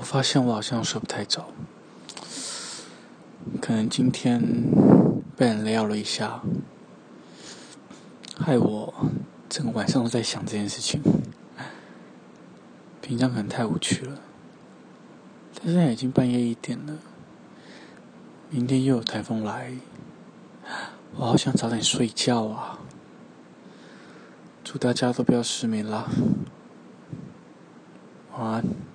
我发现我好像睡不太着。可能今天被人撩了一下害我整个晚上都在想这件事情。平常可能太无趣了但现在已经半夜一点了明天又有台风来我好想早点睡觉啊。祝大家都不要失眠啦。晚安。